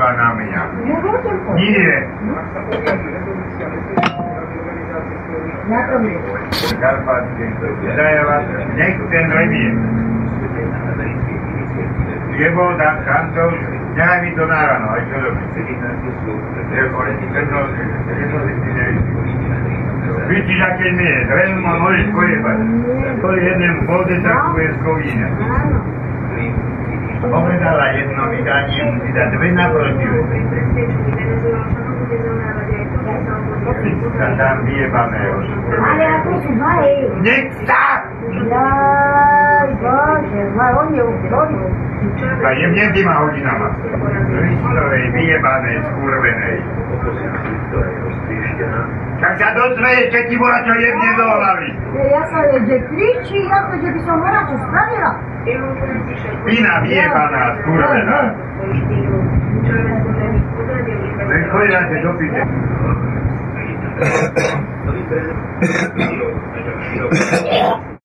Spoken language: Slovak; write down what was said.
díva na mňa. Nebudem po. Nie. Na tom je. Karpatské. Daja vás, nech ten remie. Je voda, tamto, nechaj mi to na ráno, aj čo robí. Je boli, jedno, jedno si Vidíš, aké mi je, zrejme ma môžeš pojebať. To je jeden pol desaku je z Kovína. Áno. Povedala jedno vydanie, musí dať dve naprotiv. Sa tam vyjebané už. Ale ako dva eur. Nech sa! Jaj, bože, ma on je uzdrojú. A jemne týma hodinama. Kristovej, vyjebanej, skurvenej. Tak sa dozveješ, keď ti bola čo jemne do hlavy. Ja sa je, že kričí, ako že by som ona čo spravila. Spina vieja natura, ¿verdad? Recuerda que yo pide.